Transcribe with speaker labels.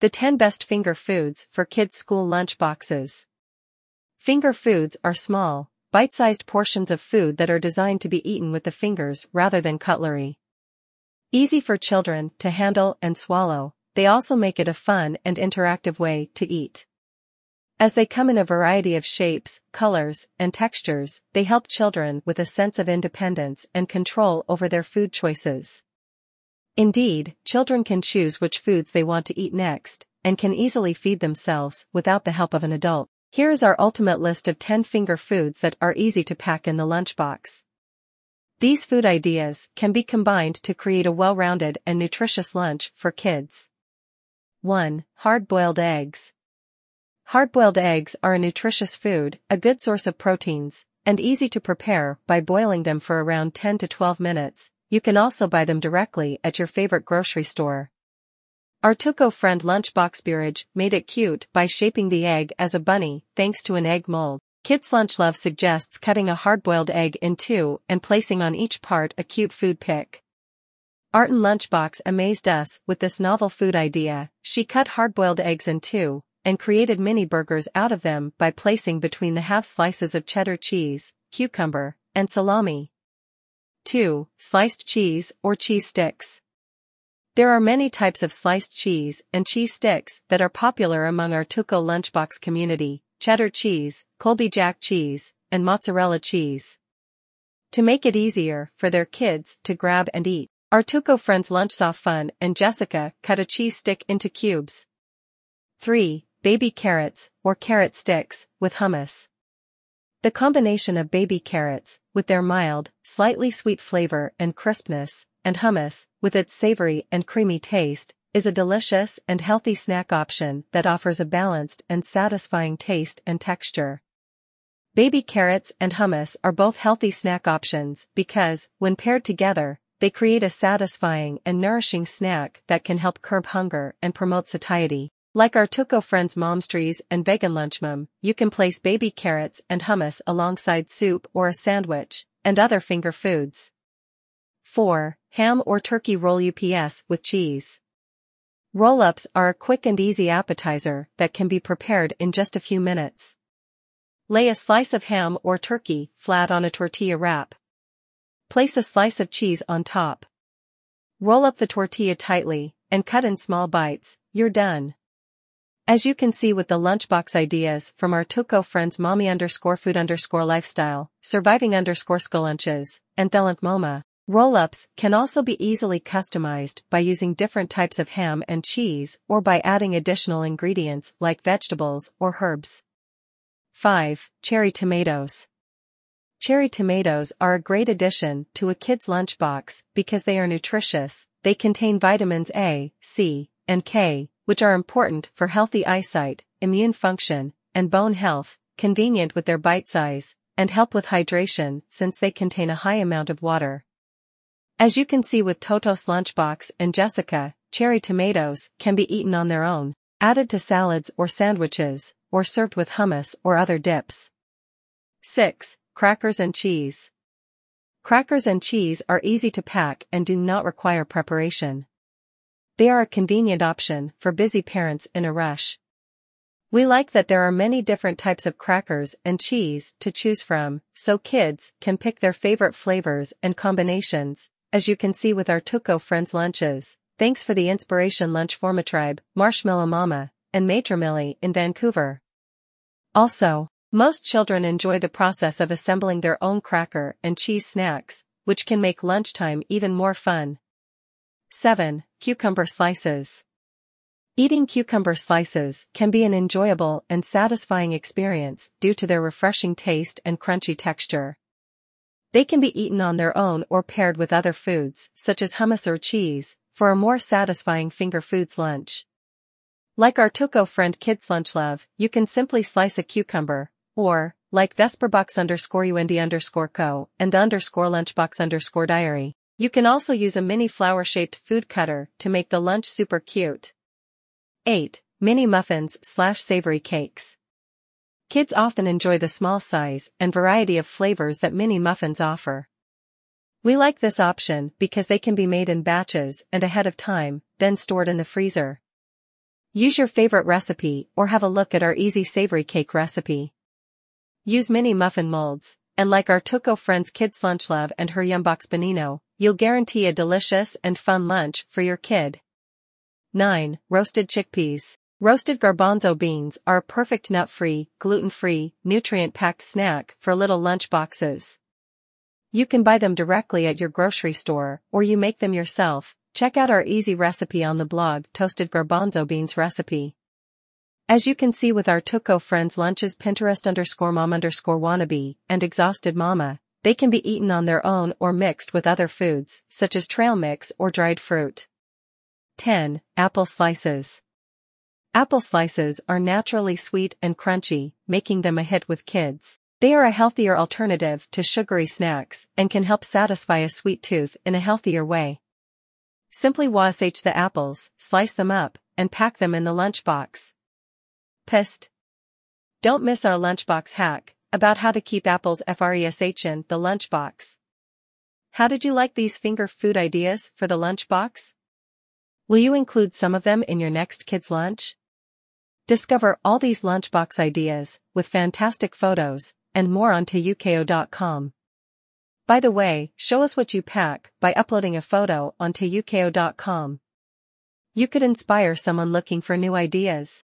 Speaker 1: The 10 Best Finger Foods for Kids School Lunch Boxes. Finger foods are small, bite-sized portions of food that are designed to be eaten with the fingers rather than cutlery. Easy for children to handle and swallow, they also make it a fun and interactive way to eat. As they come in a variety of shapes, colors, and textures, they help children with a sense of independence and control over their food choices. Indeed, children can choose which foods they want to eat next, and can easily feed themselves without the help of an adult. Here is our ultimate list of 10 finger foods that are easy to pack in the lunchbox. These food ideas can be combined to create a well-rounded and nutritious lunch for kids. 1. Hard-boiled eggs. Hard-boiled eggs are a nutritious food, a good source of proteins, and easy to prepare by boiling them for around 10 to 12 minutes, you can also buy them directly at your favorite grocery store. Our Teuko-friend lunchbox beerage made it cute by shaping the egg as a bunny thanks to an egg mold. Kids Lunch Love suggests cutting a hard-boiled egg in two and placing on each part a cute food pic. Artin Lunchbox amazed us with this novel food idea, she cut hard-boiled eggs in two, and created mini burgers out of them by placing between the half slices of cheddar cheese, cucumber, and salami. 2. Sliced cheese or cheese sticks. There are many types of sliced cheese and cheese sticks that are popular among our Teuko lunchbox community, cheddar cheese, Colby Jack cheese, and mozzarella cheese. To make it easier for their kids to grab and eat, our Teuko friends Lunch Saw Fun and Jessica cut a cheese stick into cubes. 3. Baby carrots, or carrot sticks, with hummus. The combination of baby carrots, with their mild, slightly sweet flavor and crispness, and hummus, with its savory and creamy taste, is a delicious and healthy snack option that offers a balanced and satisfying taste and texture. Baby carrots and hummus are both healthy snack options because, when paired together, they create a satisfying and nourishing snack that can help curb hunger and promote satiety. Like our Teuko Friends Momstries and Vegan Lunch Mom, you can place baby carrots and hummus alongside soup or a sandwich, and other finger foods. 4. Ham or turkey roll UPS with cheese. Roll-ups are a quick and easy appetizer that can be prepared in just a few minutes. Lay a slice of ham or turkey flat on a tortilla wrap. Place a slice of cheese on top. Roll up the tortilla tightly and cut in small bites, you're done. As you can see with the lunchbox ideas from our Teuko friends mommy underscore food underscore lifestyle, surviving underscore school lunches, and Thelent Moma, roll-ups can also be easily customized by using different types of ham and cheese or by adding additional ingredients like vegetables or herbs. 5. Cherry tomatoes. Cherry tomatoes are a great addition to a kid's lunchbox because they are nutritious, they contain vitamins A, C, and K, which are important for healthy eyesight, immune function, and bone health, convenient with their bite size, and help with hydration since they contain a high amount of water. As you can see with Toto's lunchbox and Jessica, cherry tomatoes can be eaten on their own, added to salads or sandwiches, or served with hummus or other dips. 6. Crackers and cheese. Crackers and cheese are easy to pack and do not require preparation. They are a convenient option for busy parents in a rush. We like that there are many different types of crackers and cheese to choose from, so kids can pick their favorite flavors and combinations, as you can see with our Teuko Friends lunches. Thanks for the inspiration lunch Formatribe, Marshmallow Mama, and Maitre Millie in Vancouver. Also, most children enjoy the process of assembling their own cracker and cheese snacks, which can make lunchtime even more fun. 7. Cucumber slices. Eating cucumber slices can be an enjoyable and satisfying experience due to their refreshing taste and crunchy texture. They can be eaten on their own or paired with other foods, such as hummus or cheese, for a more satisfying finger foods lunch. Like our Teuko friend Kids Lunch Love, you can simply slice a cucumber, or, like Vesperbox underscore UND underscore co and underscore lunchbox underscore diary, you can also use a mini flower-shaped food cutter to make the lunch super cute. 8. Mini muffins slash savory cakes. Kids often enjoy the small size and variety of flavors that mini muffins offer. We like this option because they can be made in batches and ahead of time, then stored in the freezer. Use your favorite recipe or have a look at our easy savory cake recipe. Use mini muffin molds, and like our Teuko Friends Kids Lunch Love and her Yumbox Panino, you'll guarantee a delicious and fun lunch for your kid. 9. Roasted chickpeas. Roasted garbanzo beans are a perfect nut-free, gluten-free, nutrient-packed snack for little lunch boxes. You can buy them directly at your grocery store, or you make them yourself, Check out our easy recipe on the blog Toasted Garbanzo Beans Recipe. As you can see with our Teuko Friends lunches Pinterest underscore mom underscore wannabe and exhausted mama, they can be eaten on their own or mixed with other foods, such as trail mix or dried fruit. 10. Apple Slices. Apple slices are naturally sweet and crunchy, making them a hit with kids. They are a healthier alternative to sugary snacks and can help satisfy a sweet tooth in a healthier way. Simply wash the apples, slice them up, and pack them in the lunchbox. Pissed. Don't miss our lunchbox hack, about how to keep apples fresh in the lunchbox. How did you like these finger food ideas for the lunchbox? Will you include some of them in your next kid's lunch? Discover all these lunchbox ideas, with fantastic photos, and more on Teuko.com. By the way, show us what you pack by uploading a photo onto Teuko.com. You could inspire someone looking for new ideas.